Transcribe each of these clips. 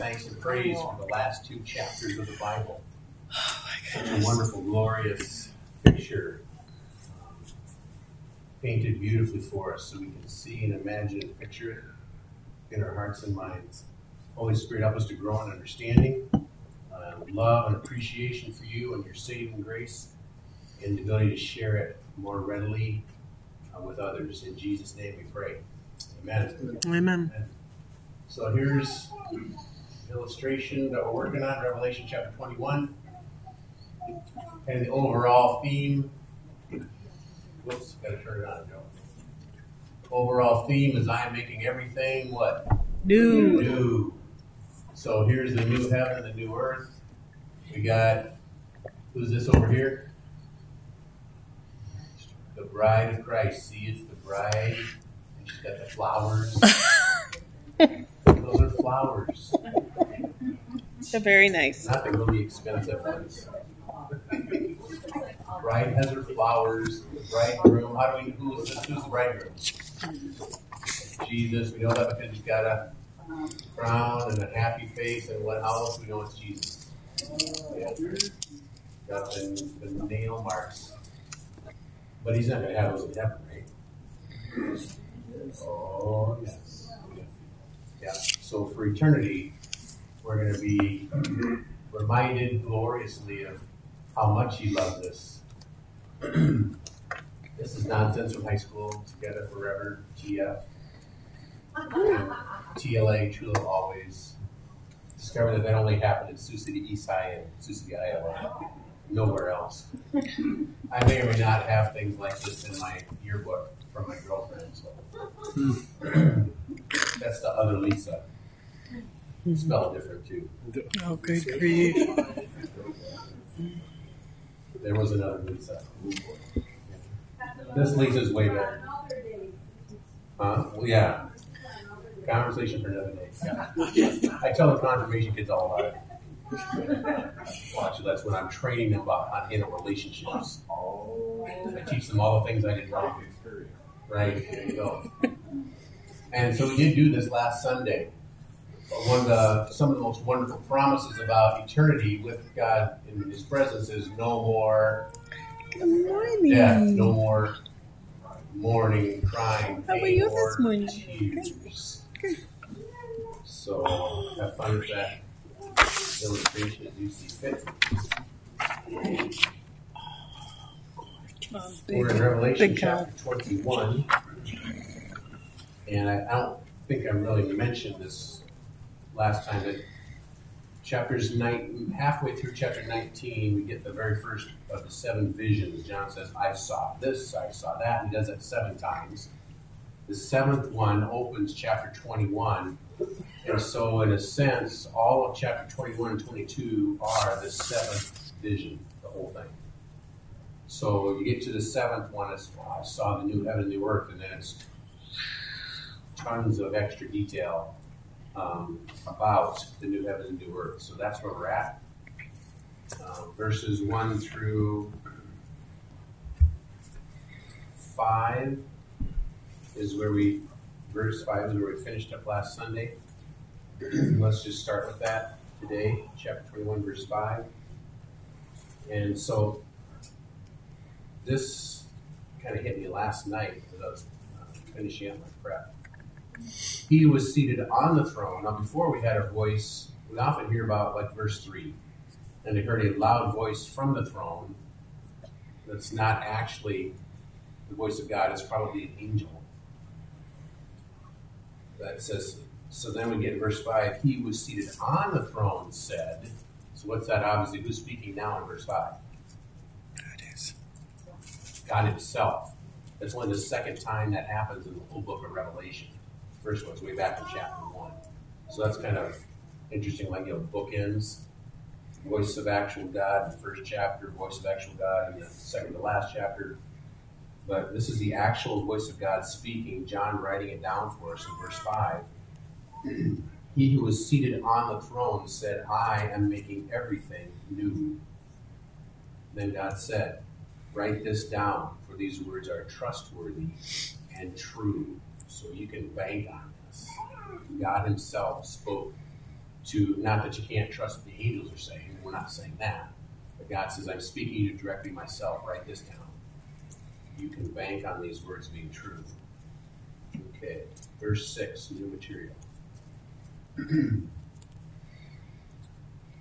thanks and praise for the last two chapters of the Bible. Such a wonderful, glorious picture um, painted beautifully for us so we can see and imagine and picture it in our hearts and minds. Holy Spirit, help us to grow in understanding, uh, love, and appreciation for you and your saving grace, and the ability to share it more readily uh, with others. In Jesus' name we pray. Amen. Amen. So here's the illustration that we're working on, Revelation chapter 21. And the overall theme, whoops, gotta turn it on, Joe. Overall theme is I am making everything what? New. New. So here's the new heaven and the new earth. We got, who's this over here? The bride of Christ. See, it's the bride. And she's got the flowers. Those are flowers. They're very nice. Not the really expensive ones. Bride has her flowers. The bridegroom. How do we? Who is this? Who's the bridegroom? Jesus. We know that because he's got a crown and a happy face. And what? Else do we know it's Jesus? Yeah. Got the, the nail marks. But he's not going to have those in heaven, right? Oh yes. Yeah. So for eternity, we're going to be reminded gloriously of how much He loved us. this is nonsense from high school. Together forever, TF. TLA, True Love Always. Discovered that that only happened in Sioux City, East High, and Sioux City, Iowa. Nowhere else. I may or may not have things like this in my yearbook from my girlfriend. So. That's the other Lisa. Spelled different too. Oh, good grief. There was another Lisa. This Lisa's way better. Huh? Well, yeah. Conversation for another day. Yeah. I tell the confirmation kids all about it. Watch, that's when I'm training them about how to handle relationships. I teach them all the things I did wrong. Right? There you go. And so we did do this last Sunday. One of the some of the most wonderful promises about eternity with God in His presence is no more Good morning. death, no more mourning, crying, How pain, you or this morning? tears. So have fun with that illustration as you see fit. Oh, We're in Revelation chapter 21. And I, I don't think I really mentioned this last time, but chapters nine, halfway through chapter 19, we get the very first of the seven visions. John says, I saw this, I saw that. He does that seven times. The seventh one opens chapter 21. And so, in a sense, all of chapter 21 and 22 are the seventh vision, the whole thing. So you get to the seventh one, it's wow, I saw the new heaven and new earth, and then it's tons of extra detail um, about the new heaven and new earth. So that's where we're at. Uh, verses one through five is where we, verse five is where we finished up last Sunday. Let's just start with that today, chapter 21, verse 5. And so this kind of hit me last night as I was uh, finishing up my prep. He was seated on the throne. Now, before we had a voice, we often hear about like verse 3, and they heard a loud voice from the throne that's not actually the voice of God, it's probably an angel. That says, so then we get verse 5, he was seated on the throne, said. So what's that obviously? Who's speaking now in verse 5? That is. God Himself. That's only the second time that happens in the whole book of Revelation. First one's way back in chapter one. So that's kind of interesting, like you know, bookends. Voice of actual God in the first chapter, voice of actual God in the second to last chapter. But this is the actual voice of God speaking, John writing it down for us in verse 5. he who was seated on the throne said, I am making everything new. Then God said, Write this down, for these words are trustworthy and true. So you can bank on this. God Himself spoke to not that you can't trust what the angels are saying, we're not saying that. But God says, I'm speaking to you directly myself, write this down. You can bank on these words being true. Okay, verse 6, new material.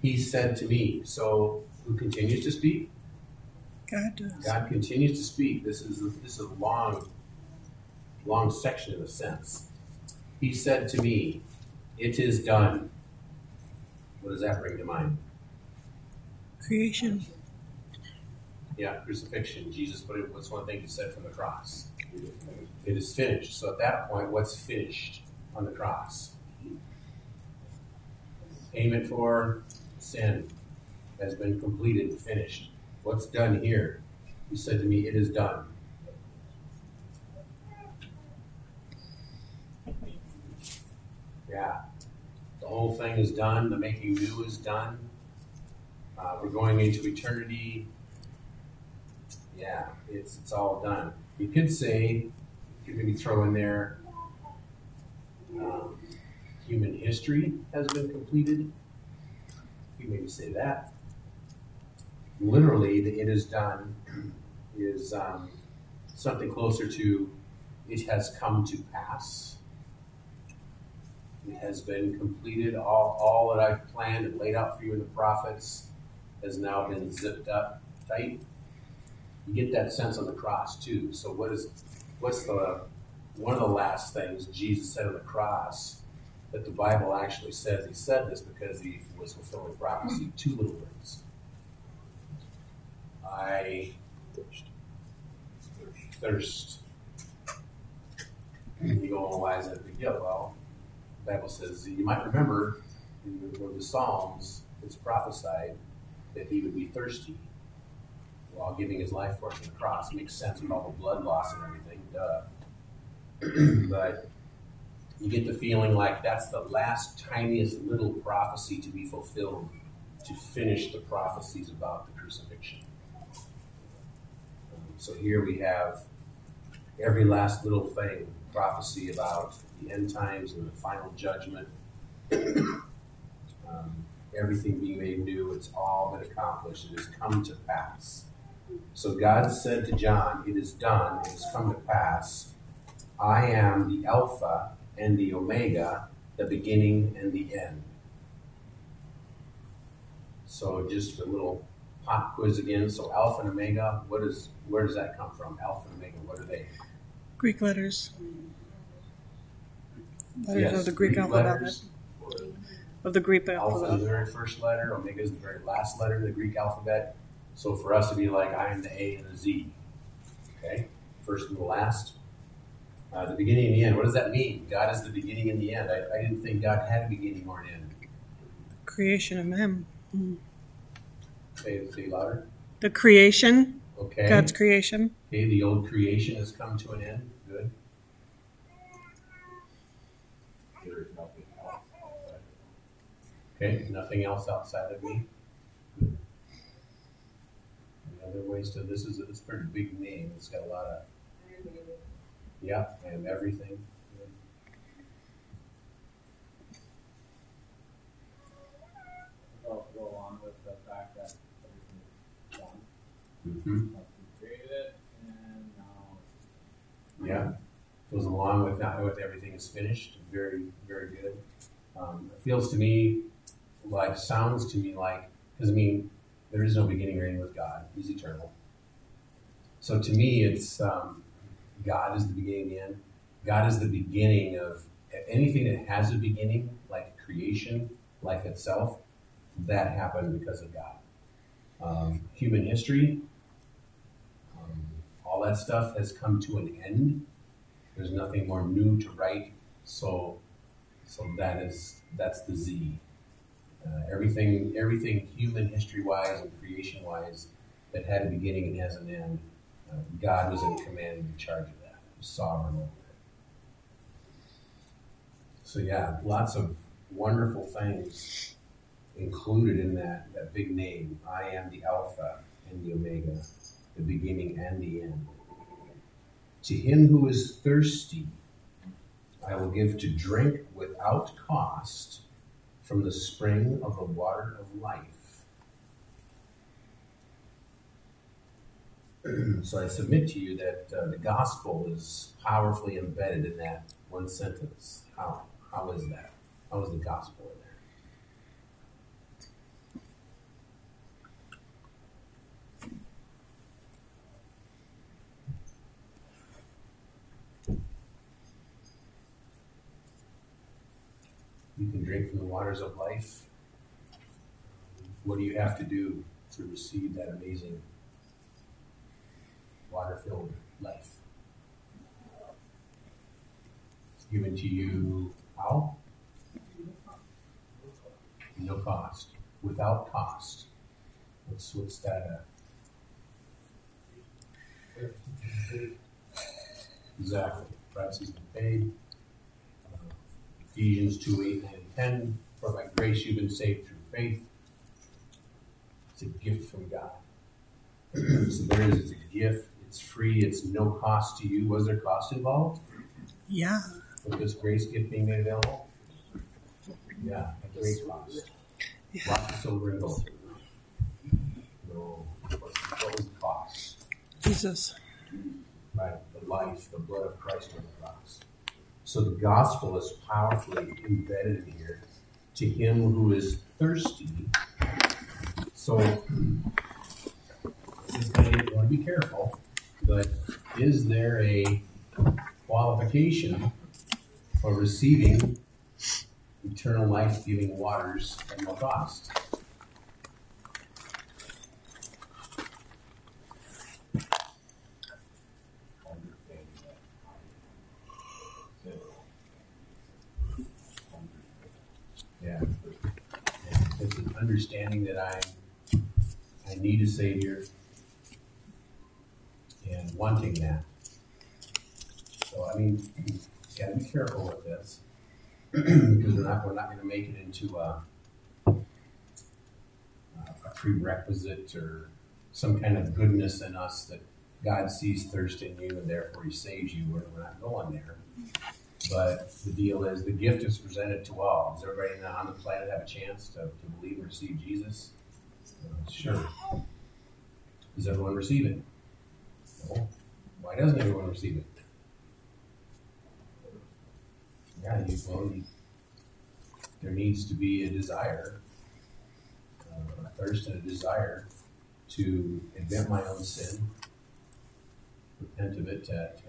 he said to me, so who continues to speak? God does. God continues to speak. This is this is a long, long section in a sense. He said to me, It is done. What does that bring to mind? Creation. Yeah, crucifixion. Jesus put it what's one thing he said from the cross. It is finished. So at that point, what's finished on the cross? Payment for sin has been completed, finished. What's done here? He said to me, It is done. Yeah. The whole thing is done. The making new is done. Uh, we're going into eternity. Yeah, it's it's all done. You could say, you could maybe throw in there, um, human history has been completed. You maybe say that. Literally, the "it is done" is um, something closer to "it has come to pass." It has been completed. All, all that I've planned and laid out for you in the prophets has now been zipped up tight. You get that sense on the cross too. So what is what's the one of the last things Jesus said on the cross that the Bible actually says he said this because he was fulfilling prophecy. Two little words. I thirst. And you go, why is that a big deal? Well, the Bible says you might remember in of the Psalms, it's prophesied that he would be thirsty while giving his life for us on the cross. It makes sense with all the blood loss and everything, duh. but you get the feeling like that's the last tiniest little prophecy to be fulfilled to finish the prophecies about the crucifixion. Um, so here we have every last little thing prophecy about the end times and the final judgment. um, everything being made new, it's all been accomplished. It has come to pass. So God said to John, It is done, it has come to pass. I am the Alpha and the Omega, the beginning and the end. So just a little pop quiz again. So Alpha and Omega, what is where does that come from? Alpha and Omega, what are they? Greek letters. Letters Yes, of the Greek, alphabet. letters. Of the Greek alphabet. Alpha is the very first letter, Omega is the very last letter of the Greek alphabet. So for us to be like I am the A and the Z. Okay? First and the last. Uh, the beginning and the end. What does that mean? God is the beginning and the end. I, I didn't think God had a beginning or an end. Creation of man. Say, say louder. The creation. Okay. God's creation. Okay, the old creation has come to an end. Good. There is nothing else outside Okay, nothing else outside of me. Good. Any other ways to this is it's a pretty big name. It's got a lot of yeah, and everything. Good. of it. Also go along with the fact that everything is like created it, and now Yeah, goes along with that, with everything is finished. Very, very good. Um, it feels to me like, sounds to me like, because I mean, there is no beginning or end with God. He's eternal. So to me, it's um, God is the beginning and the end. God is the beginning of anything that has a beginning, like creation, life itself. That happened because of God. Um, human history, um, all that stuff has come to an end. There's nothing more new to write. So, so that is that's the Z. Uh, everything, everything human history wise and creation wise that had a beginning and has an end. Uh, God was in command and in charge of that. Sovereign over it. So yeah, lots of wonderful things included in that, that big name. I am the Alpha and the Omega, the beginning and the end. To him who is thirsty, I will give to drink without cost from the spring of the water of life. so I submit to you that uh, the gospel is powerfully embedded in that one sentence. How, how is that? How is the gospel You can drink from the waters of life. What do you have to do to receive that amazing water filled life? It's given to you how? No cost. Without cost. What's, what's that? Uh, exactly. Price has been paid. Ephesians 2 8, 9, and 10. For by grace you've been saved through faith. It's a gift from God. so there is, it's a gift. It's free. It's no cost to you. Was there cost involved Yeah. with this grace gift being made available? Yeah, a great cost. Yeah. Lots of silver and gold. No, what was the cost? Jesus. Right, the life, the blood of Christ on the cross. So the gospel is powerfully embedded here to him who is thirsty. So this is to you want to be careful, but is there a qualification for receiving eternal life giving waters at no cost? Yeah. It's an understanding that I I need a savior and wanting that. So I mean, you gotta be careful with this because we're not we're not going to make it into a, a prerequisite or some kind of goodness in us that God sees thirst in you and therefore He saves you. We're not going there. But the deal is the gift is presented to all. Does everybody on the planet have a chance to, to believe and receive Jesus? Uh, sure. Does everyone receive it? No. Why doesn't everyone receive it? Yeah, you, well, there needs to be a desire, uh, a thirst and a desire to admit my own sin, repent of it, to, to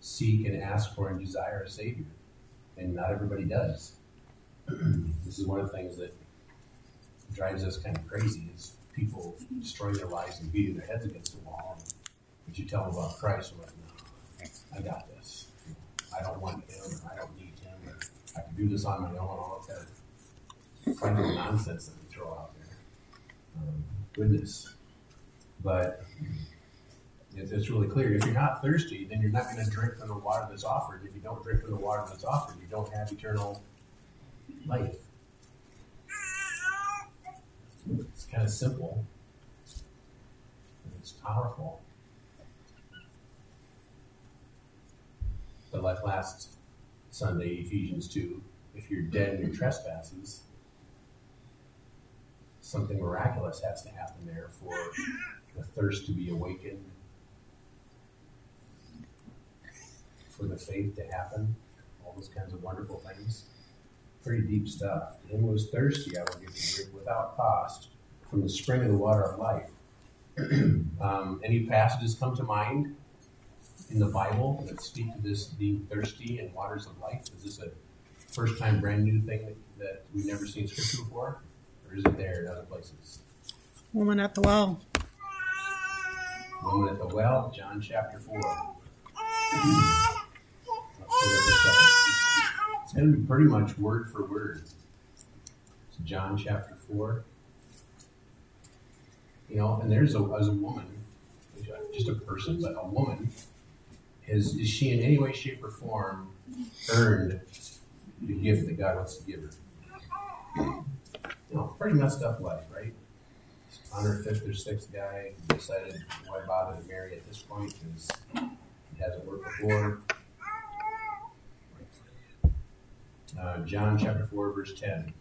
seek and ask for and desire a Savior. And not everybody does. this is one of the things that drives us kind of crazy is people destroying their lives and beating their heads against the wall. But you tell them about Christ, they're like, no, I got this. I don't want him, I don't need him, I can do this on my own, all that kind of, of nonsense that we throw out there. Um, goodness. But it's, really clear. If you're not thirsty, then you're not going to drink from the water that's offered. If you don't drink from the water that's offered, you don't have eternal life. It's kind of simple. It's powerful. But like last Sunday, Ephesians 2, if you're dead in your trespasses, something miraculous has to happen there for the thirst to be awakened, for the faith to happen, all those kinds of wonderful things. Pretty deep stuff. And is thirsty, I will give you without cost from the spring of the water of life. um, any passages come to mind in the Bible that speak to this being thirsty and waters of life? Is this a first time brand new thing that, that we've never seen scripture before? Or is it there in other places? Woman at the well. Woman at the well, John chapter 4. Let's go there for a second. It's, going to be pretty much word for word. It's John chapter 4. You know, and there's a, as a woman, just a person, but a woman, is, is she in any way, shape, or form earned the gift that God wants to give her? You know, pretty messed up life, right? On her fifth or sixth guy, decided why bother to marry at this point because it hasn't worked before. Uh, John chapter 4, verse 10.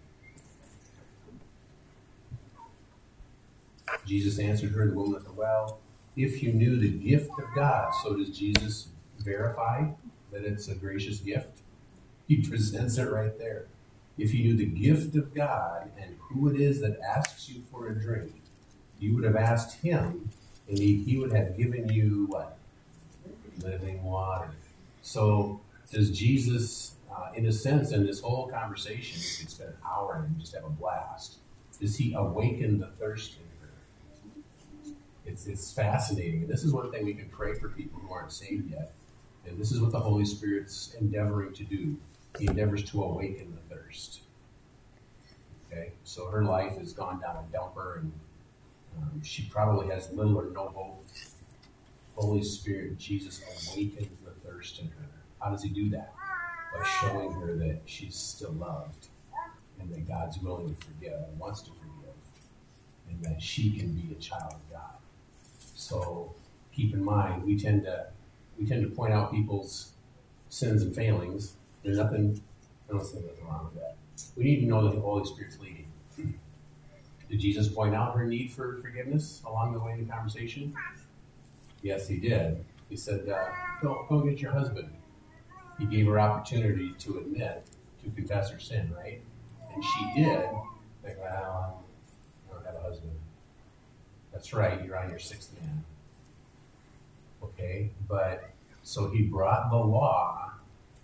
Jesus answered her, the woman at the well, if you knew the gift of God, so does Jesus verify that it's a gracious gift? He presents it right there. If you knew the gift of God and who it is that asks you for a drink, you would have asked him, and he, he would have given you what? Living water. So, does Jesus uh, in a sense, in this whole conversation, you could spend an hour and just have a blast. Does he awaken the thirst in her? It's, it's fascinating. And this is one thing we can pray for people who aren't saved yet. And this is what the Holy Spirit's endeavoring to do. He endeavors to awaken the thirst. Okay, so her life has gone down a dumper, and um, she probably has little or no hope. Holy Spirit, Jesus awakens the thirst in her. How does he do that? By showing her that she's still loved, and that God's willing to forgive and wants to forgive, and that she can be a child of God. So keep in mind, we tend to we tend to point out people's sins and failings. There's nothing, I don't see nothing wrong with that. We need to know that the Holy Spirit's leading. Did Jesus point out her need for forgiveness along the way in the conversation? Yes, he did. He said, uh, go, go get your husband. He gave her opportunity to admit, to confess her sin, right? And she did. Like, well, I don't have a husband. That's right, you're on your sixth man. Okay, but so he brought the law,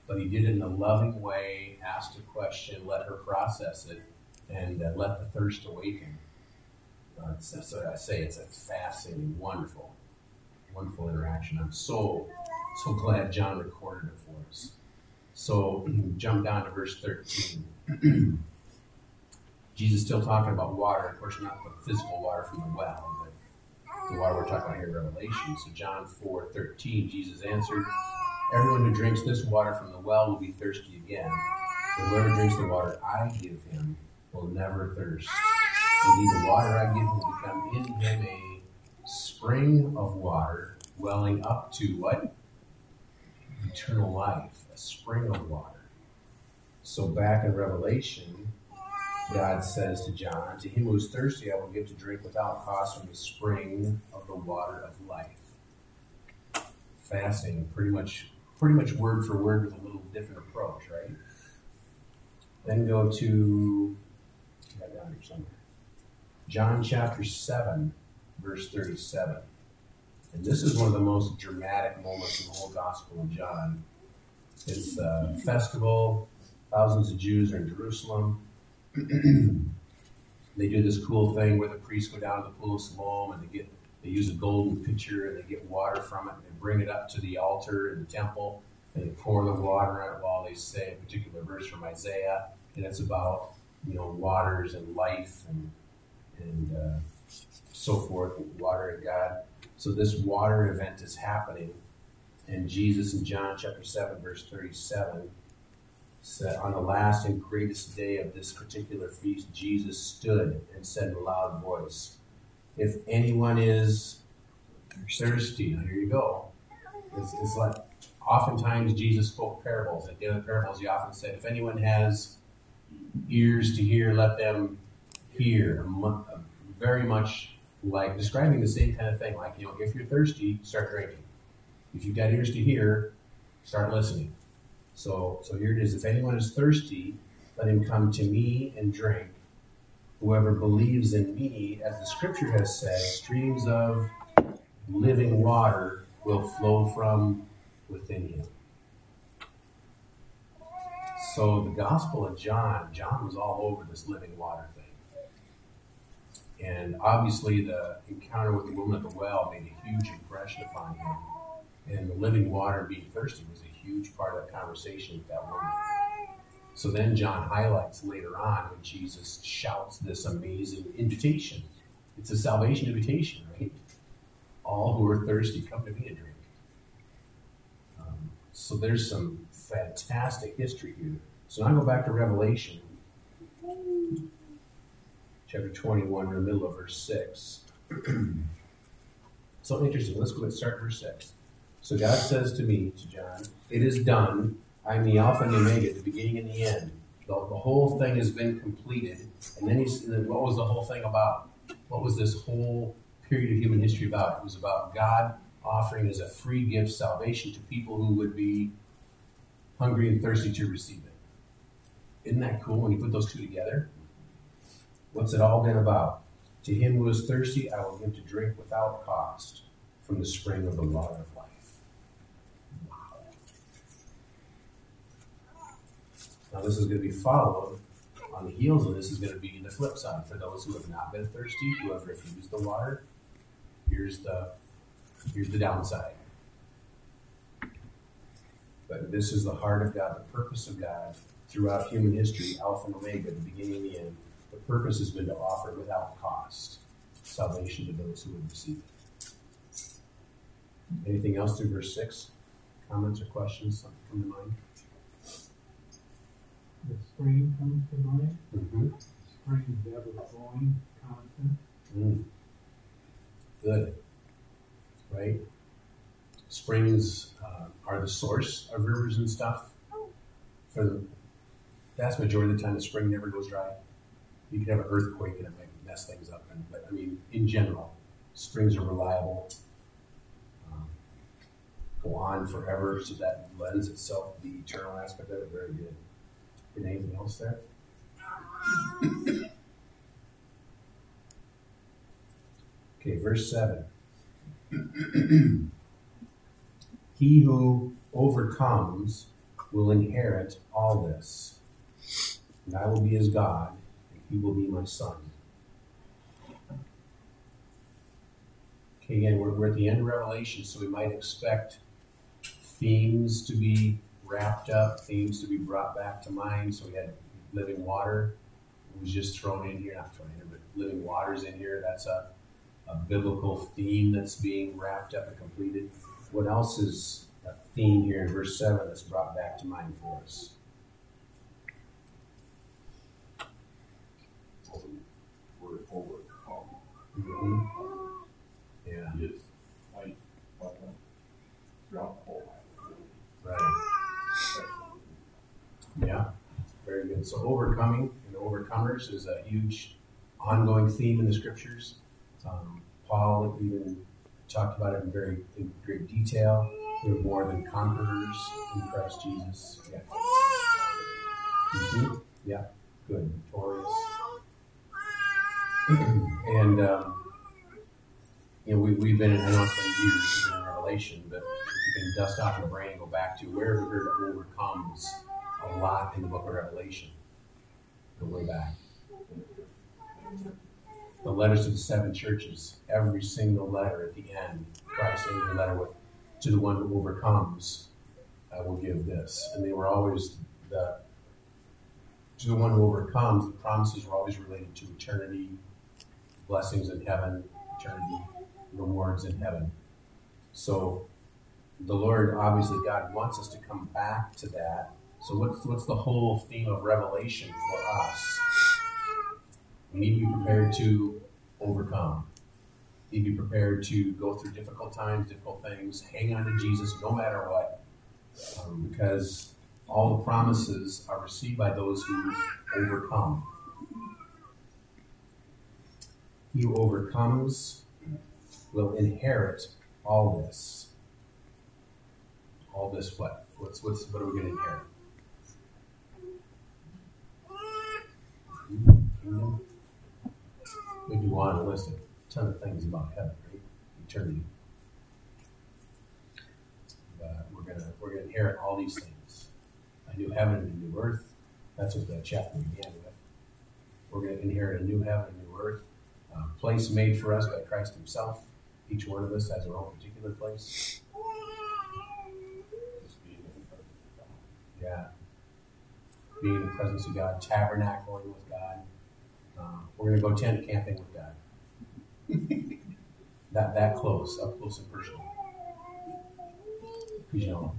but he did it in a loving way, asked a question, let her process it, and uh, let the thirst awaken. Uh, so, so I say it's a fascinating, wonderful, wonderful interaction. I'm so, so glad John recorded it for us. So mm, jump down to verse 13. Jesus still talking about water, of course, not the physical water from the well, but the water we're talking about here in Revelation. So John 4 13, Jesus answered, Everyone who drinks this water from the well will be thirsty again. But whoever drinks the water I give him will never thirst. Indeed, the water I give him will become in him a spring of water welling up to what? Eternal life, a spring of water. So back in Revelation, God says to John, To him who is thirsty, I will give to drink without cost from the spring of the water of life. Fasting, pretty much, pretty much word for word with a little different approach, right? Then go to. John chapter seven, verse thirty-seven. And this is one of the most dramatic moments in the whole Gospel of John. It's a festival. Thousands of Jews are in Jerusalem. they do this cool thing where the priests go down to the pool of Siloam and they get they use a golden pitcher and they get water from it and they bring it up to the altar in the temple and they pour the water on it while they say a particular verse from Isaiah and it's about you know waters and life and and uh, so forth water and God. So this water event is happening, and Jesus in John chapter seven verse thirty seven said, On the last and greatest day of this particular feast, Jesus stood and said in a loud voice, If anyone is thirsty, here you go. It's, it's like oftentimes Jesus spoke parables. At the end of the parables, he often said, If anyone has ears to hear, let them hear. Very much like describing the same kind of thing. Like, you know, if you're thirsty, start drinking. If you've got ears to hear, start listening. So, so here it is. If anyone is thirsty, let him come to me and drink. Whoever believes in me, as the scripture has said, streams of living water will flow from within him. So the Gospel of John, John was all over this living water. And obviously the encounter with the woman at the well made a huge impression upon him. And the living water being thirsty was a huge part of the conversation with that woman. So then John highlights later on when Jesus shouts this amazing invitation. It's a salvation invitation, right? All who are thirsty, come to me and drink. Um, so there's some fantastic history here. So now I go back to Revelation, chapter 21, in the middle of verse 6. so interesting. Let's go and start verse 6. So God says to me, to John, It is done. I am the Alpha and the Omega, the beginning and the end. The, the whole thing has been completed. And then, he's, and then what was the whole thing about? what was this whole period of human history about? It was about God offering as a free gift salvation to people who would be hungry and thirsty to receive it. Isn't that cool when you put those two together? What's it all been about? To him who is thirsty, I will give to drink without cost from the spring of the water of life. Wow. Now, this is going to be followed on the heels of this is going to be the flip side for those who have not been thirsty, who have refused the water. Here's the here's the downside. But this is the heart of God, the purpose of God throughout human history, Alpha and Omega, the beginning and the end. The purpose has been to offer without cost salvation to those who would receive it. Anything else through verse 6? Comments or questions Something come to mind? The spring comes to mind, Mm-hmm. spring is ever flowing, constant. Mm. Good. Right? Springs uh, are the source of rivers and stuff. For the vast majority of the time, the spring never goes dry. You can have an earthquake and it might mess things up. And, but I mean, in general, springs are reliable, um, go on forever, so that lends itself to the eternal aspect of it very good. And anything else there? Okay, verse 7. he who overcomes will inherit all this, and I will be his God, he will be my son. Okay, again, we're, we're at the end of Revelation, so we might expect themes to be wrapped up, themes to be brought back to mind. So we had living water, it was just thrown in here, not thrown in here, but living waters in here. That's a a biblical theme that's being wrapped up and completed. What else is a theme here in verse 7 that's brought back to mind for us? Word Mhm. Yeah, is like button throughout the whole right. Yeah, very good. So, overcoming and overcomers is a huge ongoing theme in the scriptures. Um, Paul even talked about it in very in great detail. We're more than conquerors in Christ Jesus. Yeah. Mhm. Yeah, good, victorious. and um, you know, we, we've been in, I know it's been years in Revelation, but if you can dust off your brain and go back to where we heard overcomes a lot in the book of Revelation. Go way back. The letters to the seven churches, every single letter at the end, Christ ended the letter with, to the one who overcomes, I will give this. And they were always the to the one who overcomes, the promises were always related to eternity, blessings in heaven, eternity, rewards in heaven. So the Lord, obviously, God wants us to come back to that. So what's what's the whole theme of Revelation for us? We need to be prepared to overcome. We need to be prepared to go through difficult times, difficult things, hang on to Jesus no matter what, um, because all the promises are received by those who overcome. He who overcomes will inherit all this. All this what? What's what's what are we going to inherit? We do on a list a ton of things about heaven, right? Eternity. But we're gonna we're gonna inherit all these things. A new heaven and a new earth. That's what that chapter began with. We're gonna inherit a new heaven and a new earth. Place made for us by Christ Himself. Each one of us has our own particular place. Just being in the presence of God. Yeah. Being in the presence of God, tabernacling with God. Uh, we're going to go tent camping with God. that that close, up close and personal. You know,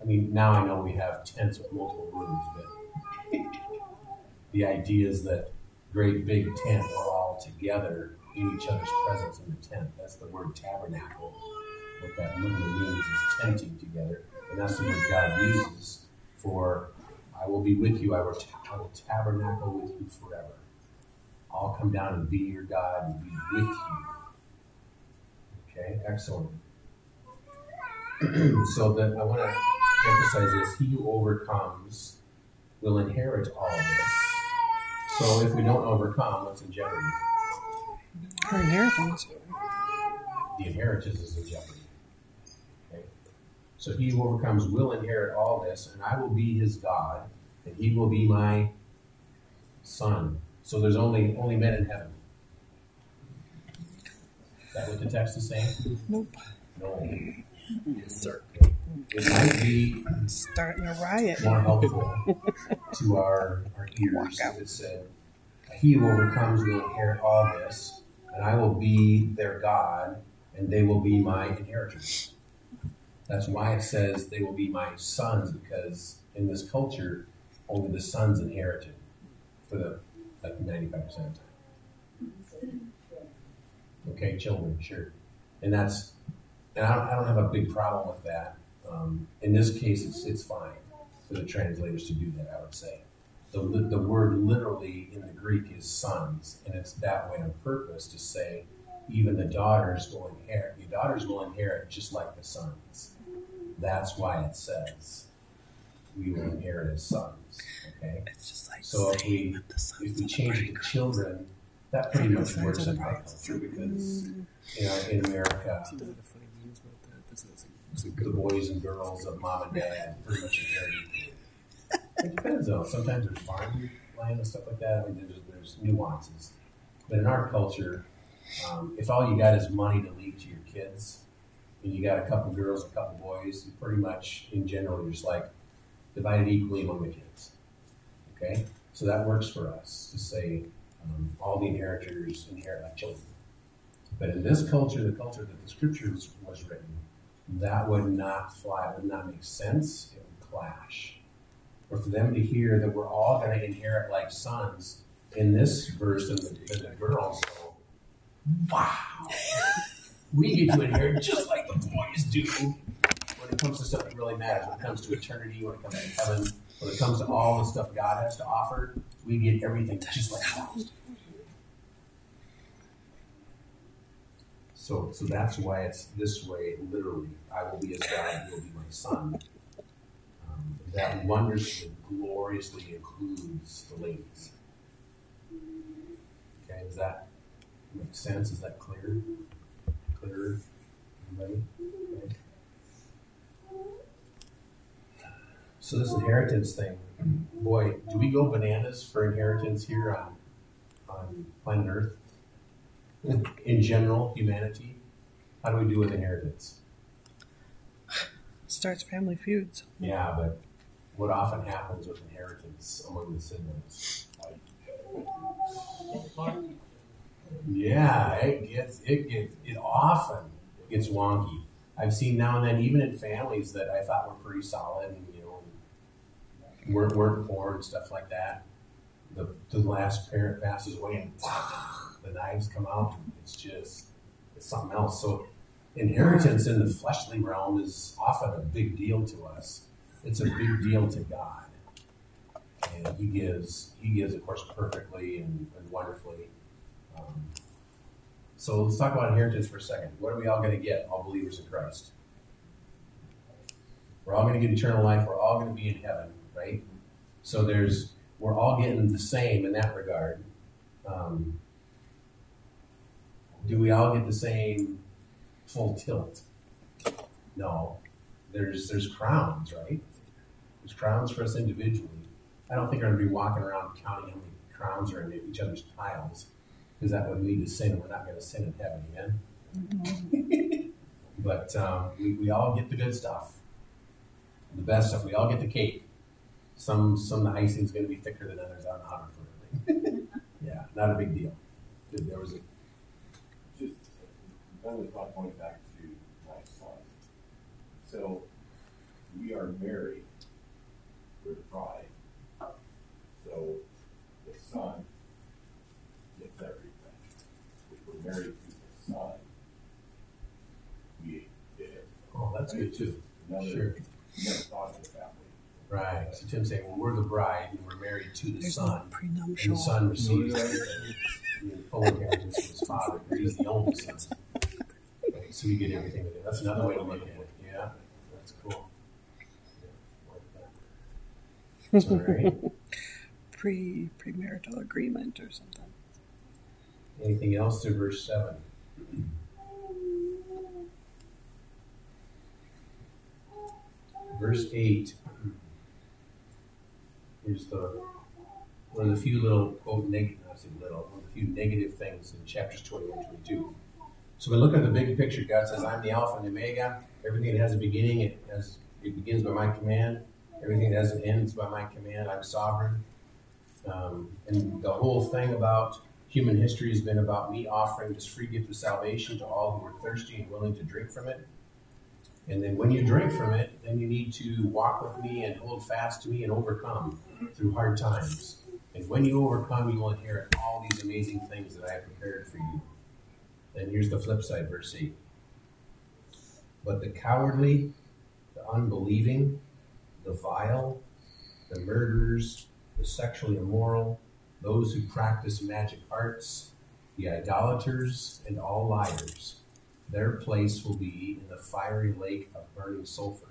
I mean, now I know we have tents with multiple rooms, but the idea is that great big tent, we're all together in each other's presence in the tent. That's the word tabernacle. What that literally means is tenting together, and that's the word God uses for "I will be with you. I will, will tabernacle with you forever." I'll come come down and be your God and be with you. Okay, excellent. so that I want to emphasize this: He who overcomes will inherit all this. So if we don't overcome, what's in jeopardy? Her inheritance. The inheritance is in jeopardy. Okay? So he who overcomes will inherit all this, and I will be his God, and he will be my son. So there's only only men in heaven. Is that what the text is saying? Nope. No. Yes, sir. It might be Starting a riot. more helpful to our, our ears if it said, He who overcomes will inherit all this, and I will be their God, and they will be my inheritance." That's why it says they will be my sons, because in this culture, only the sons inherited for the like 95% of the time. Okay, children, sure. And that's, and I don't, I don't have a big problem with that. Um, in this case, it's, it's fine for the translators to do that, I would say. The, the word literally in the Greek is sons, and it's that way on purpose to say even the daughters will inherit. The daughters will inherit just like the sons. That's why it says we will inherit as sons. Okay? It's just like So if we the sons if we of change it to children, that pretty much works of in the our brides. culture because you know in America See, one of the that, boys and girls of mom and dad pretty much inherit. It depends though. Sometimes there's farm land and stuff like that. I mean, there's, there's nuances. But in our culture, um, if all you got is money to leave to your kids, and you got a couple girls, a couple boys, you pretty much in general you're just like divided equally among the kids. Okay, so that works for us to say um, all the inheritors inherit like children. But in this culture, the culture that the scriptures was written, that would not fly, it would not make sense, it would clash. Or for them to hear that we're all going to inherit like sons in this verse, and the, and the girls wow, we get to inherit just like the boys do. When it comes to stuff that really matters, when it comes to eternity, when it comes to heaven, when it comes to all the stuff God has to offer, we get everything just like that. So, so that's why it's this way, literally. I will be his God, he will be my son. Um, that wondrously, gloriously includes the ladies. Okay, does that make sense? Is that clear? Clear? Everybody? Okay. So this inheritance thing, boy, do we go bananas for inheritance here on on planet Earth? In general, humanity, how do we do with inheritance? Starts family feuds. Yeah, but what often happens with inheritance among the siblings? Yeah, it gets it gets it often gets wonky. I've seen now and then, even in families that I thought were pretty solid, and you know, weren't weren't poor and stuff like that. The the last parent passes away, and the knives come out. It's just it's something else. So inheritance in the fleshly realm is often a big deal to us. It's a big deal to God, and He gives He gives, of course, perfectly and, and wonderfully. Um, so let's talk about inheritance for a second. What are we all going to get? All believers in Christ. We're all going to get eternal life. We're all going to be in heaven, right? So there's we're all getting the same in that regard. Um, do we all get the same full tilt? No. There's there's crowns, right? There's crowns for us individually. I don't think we're going to be walking around counting how many crowns are in each other's piles, because that would lead to sin, and we're not going to sin in heaven, amen? but um, we, we all get the good stuff, the best stuff. We all get the cake. Some some of the icing's going to be thicker than others. I don't know how to yeah, not a big deal. There was a that was my point back to my son. So we are married We're the bride. So the son gets everything. If we're married to the son, we get it. oh, that's good too. Another, Sure. another thought of the family. Right. So Tim's saying, well, we're the bride and we're married to the There's son, no and the son receives everything. being full inheritance from his father, but he's the only son. Right, So we get everything with it. That's another way to look at it. Yeah, that's cool. Yeah, like that. Pre premarital agreement or something. Anything else to verse seven? Verse eight. Here's the one of the few little quote negative, say little, one of the few negative things in chapters 21 and 22. So we look at the big picture. God says, "I'm the Alpha and the Omega. Everything that has a beginning, it has it begins by my command. Everything that has an end is by my command. I'm sovereign." Um, and the whole thing about human history has been about me offering this free gift of salvation to all who are thirsty and willing to drink from it. And then when you drink from it, then you need to walk with me and hold fast to me and overcome through hard times. And when you overcome, you will inherit all these amazing things that I have prepared for you. Then here's the flip side, verse 8. But the cowardly, the unbelieving, the vile, the murderers, the sexually immoral, those who practice magic arts, the idolaters, and all liars, their place will be in the fiery lake of burning sulfur.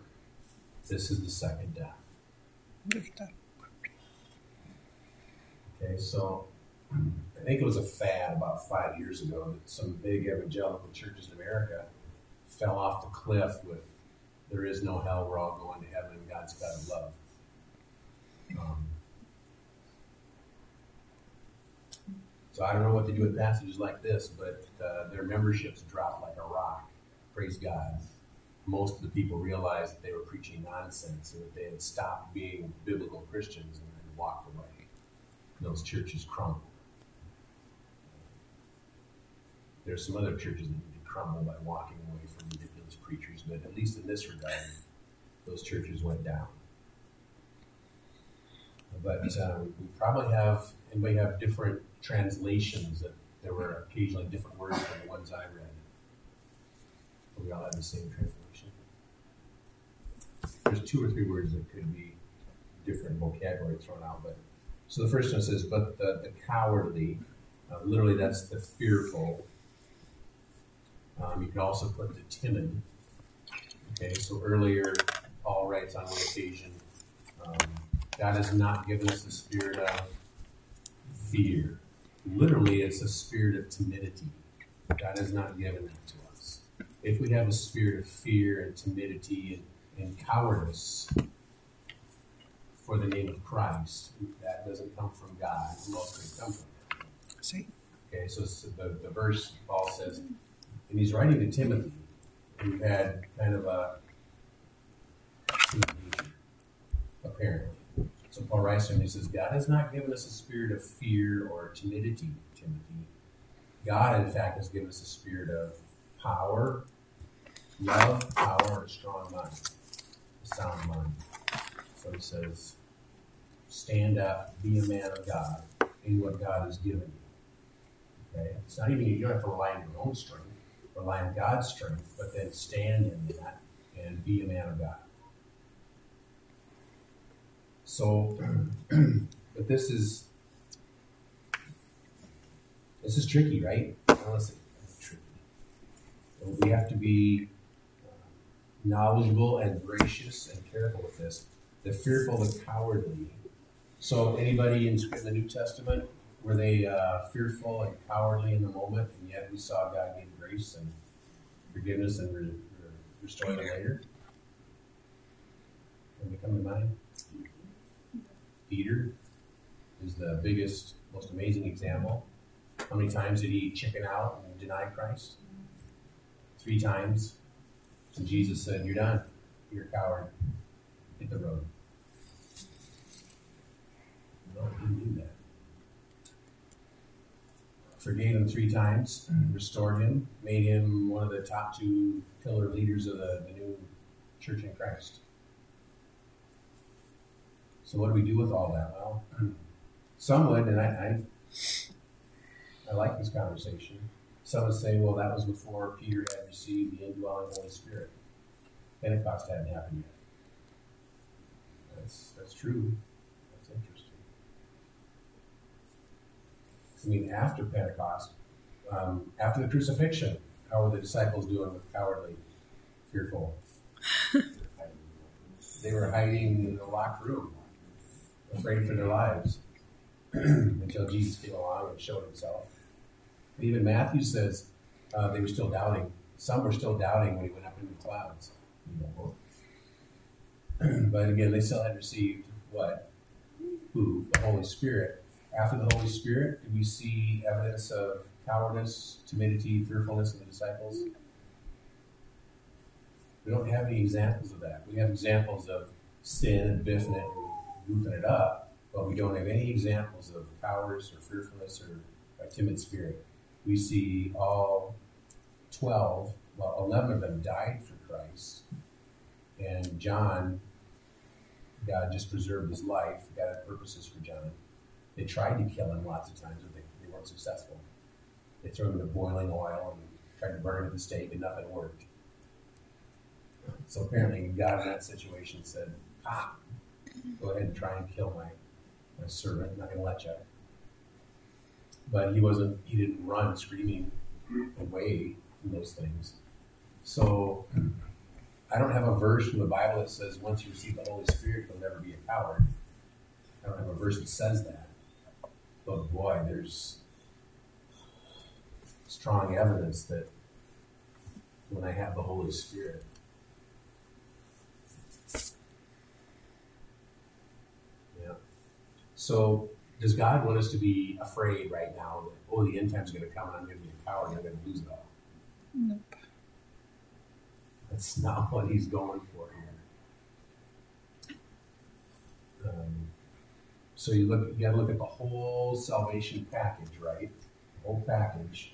This is the second death. Okay, so I think it was a fad about five years ago that some big evangelical churches in America fell off the cliff with there is no hell, we're all going to heaven, God's God of love. Um, so I don't know what to do with passages like this, but uh, their memberships dropped like a rock. Praise God. Most of the people realized that they were preaching nonsense and that they had stopped being biblical Christians and walked away those churches crumble. There are some other churches that to crumble by walking away from ridiculous preachers, but at least in this regard, those churches went down. But um, we probably have, and we have different translations that there were occasionally different words than the ones I read. But we all have the same translation. There's two or three words that could be different vocabulary thrown out, but so the first one says, but the, the cowardly, uh, literally that's the fearful. Um, you could also put the timid. Okay, so earlier, Paul writes on one occasion, um, God has not given us the spirit of fear. Literally, it's a spirit of timidity. God has not given that to us. If we have a spirit of fear and timidity and, and cowardice, for the name of Christ. That doesn't come from God. Who else could it come from? See? Okay, so the, the verse Paul says, and he's writing to Timothy, who had kind of a apparently. So Paul writes to him, he says, God has not given us a spirit of fear or timidity, Timothy. God, in fact, has given us a spirit of power, love, power, and a strong mind, a sound mind. He says, stand up, be a man of God in what God has given you. Okay? It's not even, you don't have to rely on your own strength, rely on God's strength, but then stand in that and be a man of God. So, but this is, this is tricky, right? Honestly, tricky. We have to be uh, knowledgeable and gracious and careful with this the fearful, the cowardly. So, anybody in the New Testament were they uh, fearful and cowardly in the moment, and yet we saw God give grace and forgiveness and re- re- restore them later? Can they come to mind? Peter is the biggest, most amazing example. How many times did he chicken out and deny Christ? Three times. And Jesus said, You're done. You're a coward. Hit the road. Forgave him three times, restored him, made him one of the top two pillar leaders of the, the new church in Christ. So what do we do with all that? Well, some would, and I, I, I like this conversation. Some would say, well, that was before Peter had received the indwelling Holy Spirit. Pentecost hadn't happened yet. That's that's true. That's interesting. I mean, after Pentecost, um, after the crucifixion, how were the disciples doing with cowardly, fearful? They were hiding in a locked room, afraid for their lives, until Jesus came along and showed himself. Even Matthew says uh, they were still doubting. Some were still doubting when he went up into the clouds. but again, they still had received what? Who? The Holy Spirit. After the Holy Spirit, do we see evidence of cowardice, timidity, fearfulness in the disciples? We don't have any examples of that. We have examples of sin and biffing it and goofing it up, but we don't have any examples of cowardice or fearfulness or a timid spirit. We see all 12, well, 11 of them died for Christ. And John, God just preserved his life. God had purposes for John. They tried to kill him lots of times, but they, they weren't successful. They threw him into boiling oil and tried to burn him at the stake, and nothing worked. So apparently, God in that situation said, Ah, go ahead and try and kill my, my servant. I'm not going to let you. But he wasn't, he didn't run screaming away from those things. So I don't have a verse from the Bible that says once you receive the Holy Spirit, you'll never be a coward. I don't have a verse that says that. But boy, there's strong evidence that when I have the Holy Spirit, yeah. So does God want us to be afraid right now that oh the end time's going to come and I'm going to be a coward and I'm going to lose it all? Nope. That's not what He's going for here. Um, so you look, you got to look at the whole salvation package, right? The whole package.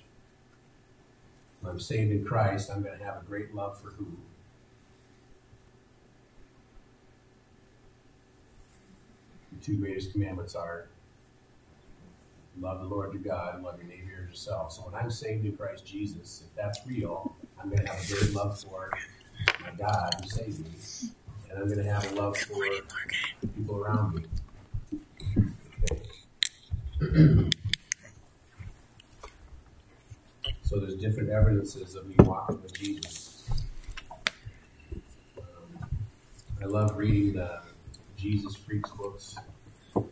When I'm saved in Christ, I'm going to have a great love for who? The two greatest commandments are love the Lord your God and love your neighbor as yourself. So when I'm saved in Christ Jesus, if that's real, I'm going to have a great love for my God who saved me, and I'm going to have a love for the people around me. So there's different evidences of me walking with Jesus. Um, I love reading the Jesus Freaks books. Um,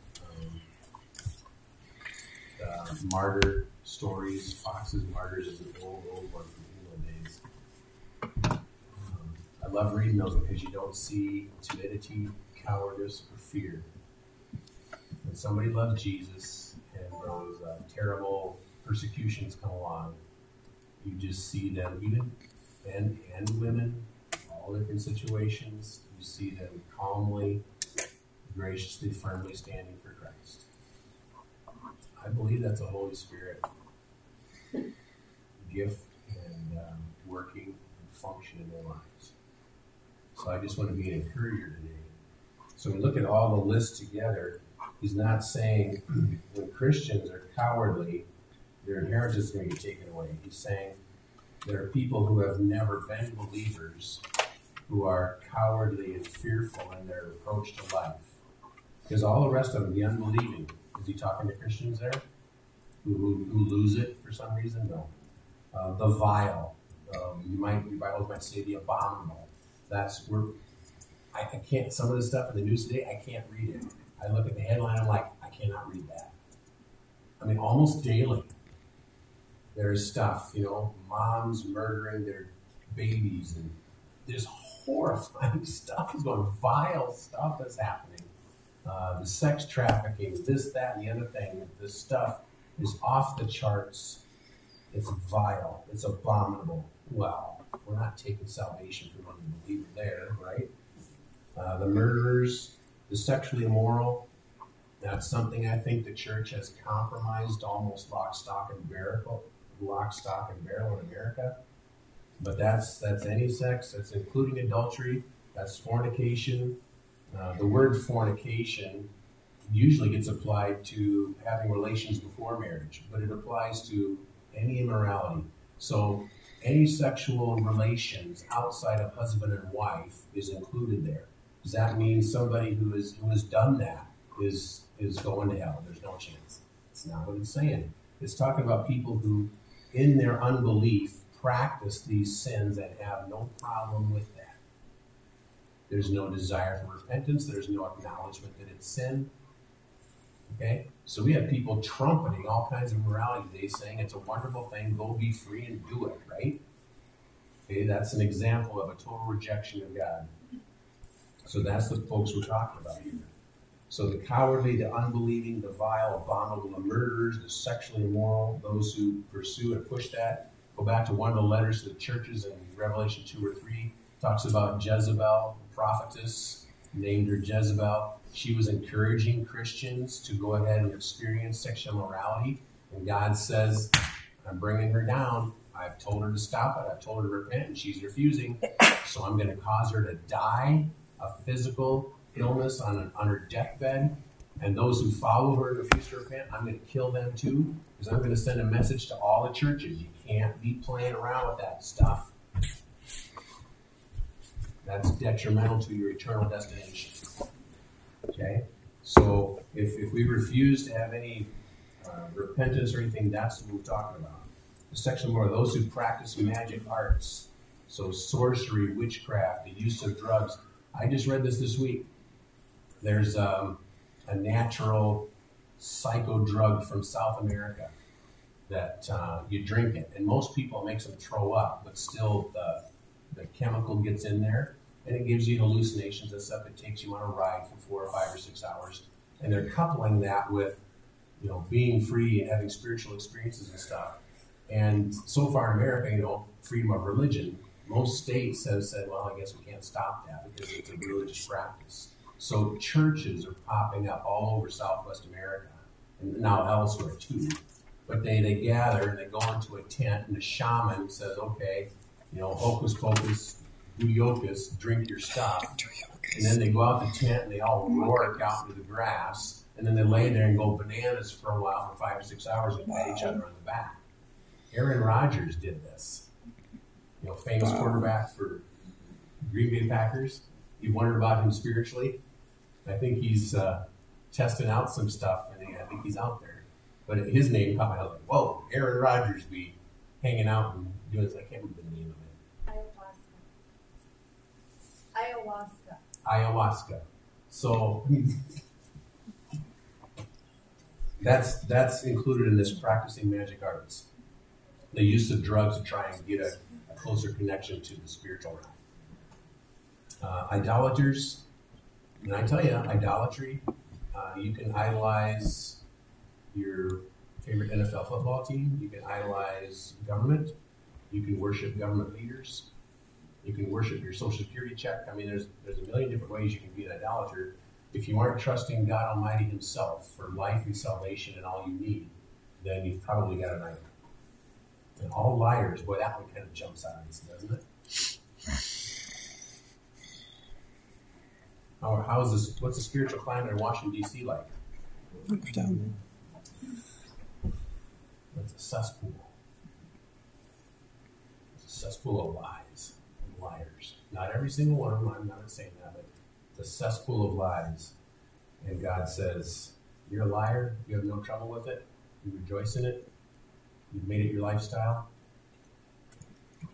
uh, martyr stories. Foxe's Martyrs is an old, old one from England days. Um, I love reading those because you don't see timidity, cowardice, or fear. When somebody loves Jesus those uh, terrible persecutions come along, you just see them, even men and women, all different situations. You see them calmly, graciously, firmly standing for Christ. I believe that's a Holy Spirit gift and um, working and function in their lives. So I just want to be an encourager today. So we look at all the lists together. He's not saying when Christians are cowardly, their inheritance is going to get taken away. He's saying there are people who have never been believers who are cowardly and fearful in their approach to life. Because all the rest of them, the unbelieving, is he talking to Christians there who, who, who lose it for some reason? No. Uh, the vile, um, you might your Bibles might say the abominable. That's where I, I can't. Some of the stuff in the news today, I can't read it. I look at the headline, I'm like, I cannot read that. I mean, almost daily, there's stuff. You know, moms murdering their babies, and there's horrifying stuff is going. Vile stuff that's happening. Uh, the sex trafficking, this, that, and the other thing. This stuff is off the charts. It's vile. It's abominable. Well, we're not taking salvation from any believer there, right? Uh, the murderers, the sexually immoral. That's something I think the church has compromised almost lock, stock, and barrel, lock, stock, and barrel in America. But that's that's any sex. That's including adultery. That's fornication. Uh, the word fornication usually gets applied to having relations before marriage, but it applies to any immorality. So any sexual relations outside of husband and wife is included there. Does that mean somebody who is who has done that is is going to hell? There's no chance. It's not what it's saying. It's talking about people who, in their unbelief, practice these sins and have no problem with that. There's no desire for repentance. There's no acknowledgement that it's sin. Okay? So we have people trumpeting all kinds of morality today saying it's a wonderful thing, go be free and do it, right? Okay, that's an example of a total rejection of God. So that's the folks we're talking about here. So the cowardly, the unbelieving, the vile, abominable, the murderers, the sexually immoral, those who pursue and push that. Go back to one of the letters to the churches in Revelation 2 or 3. Talks about Jezebel, prophetess, named her Jezebel. She was encouraging Christians to go ahead and experience sexual morality. And God says, I'm bringing her down. I've told her to stop it. I've told her to repent, and she's refusing. So I'm going to cause her to die a physical illness on, an, on her deathbed. And those who follow her and refuse to repent, I'm going to kill them too. Because I'm going to send a message to all the churches. You can't be playing around with that stuff. That's detrimental to your eternal destination. Okay? So if, if we refuse to have any uh, repentance or anything, that's what we're talking about. The section more those who practice magic arts, so sorcery, witchcraft, the use of drugs. I just read this this week. There's um, a natural psycho drug from South America that uh, you drink it, and most people makes them throw up, but still the the chemical gets in there and it gives you hallucinations and stuff. It takes you on a ride for four or five or six hours, and they're coupling that with you know being free and having spiritual experiences and stuff. And so far in America, you know, freedom of religion. Most states have said, well, I guess we can't stop that because it's a religious practice. So churches are popping up all over Southwest America and now elsewhere too. But they, they gather and they go into a tent and the shaman says, okay, you know, hocus pocus, do Booyocus, drink your stuff. And then they go out the tent and they all roar out into the grass. And then they lay there and go bananas for a while for five or six hours and pat each other on the back. Aaron Rodgers did this. You know, famous quarterback for Green Bay Packers. You wondered about him spiritually. I think he's uh, testing out some stuff, and I think he's out there. But his name caught my eye. Like, whoa, Aaron Rodgers be hanging out and doing this. I can't remember the name of it. Ayahuasca. Ayahuasca. So that's that's included in this practicing magic arts. The use of drugs to try and get a, a closer connection to the spiritual realm. Uh, idolaters, and I tell you, idolatry, uh, you can idolize your favorite NFL football team, you can idolize government, you can worship government leaders, you can worship your social security check. I mean, there's there's a million different ways you can be an idolater. If you aren't trusting God Almighty Himself for life and salvation and all you need, then you've probably got an idol. And all liars, boy, that one kind of jumps out at us, doesn't it? How, how is this? What's the spiritual climate in Washington D.C. like? Down. It's a cesspool. It's a cesspool of lies and liars. Not every single one of them. I'm not saying that, but it's a cesspool of lies. And God says, "You're a liar. You have no trouble with it. You rejoice in it. You've made it your lifestyle. You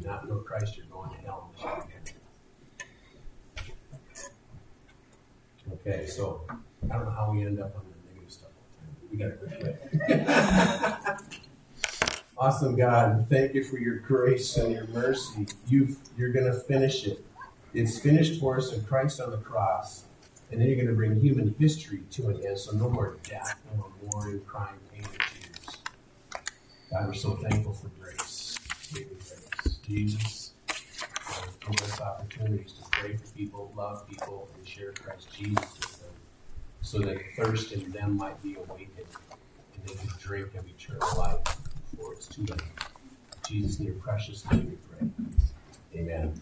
do not know Christ. You're going to hell you. Okay, so I don't know how we end up on the negative stuff. We got to quit. awesome, God. Thank you for your grace and your mercy. You've, you're going to finish it. It's finished for us in Christ on the cross. And then you're going to bring human history to an end. So no more death, no more mourning, crying, pain. God, we're so thankful for grace. Grace. Jesus, uh, give us opportunities to pray for people, love people, and share Christ Jesus with them so that thirst in them might be awakened and they can drink of eternal life before it's too late. Jesus, in your precious name we pray. Amen.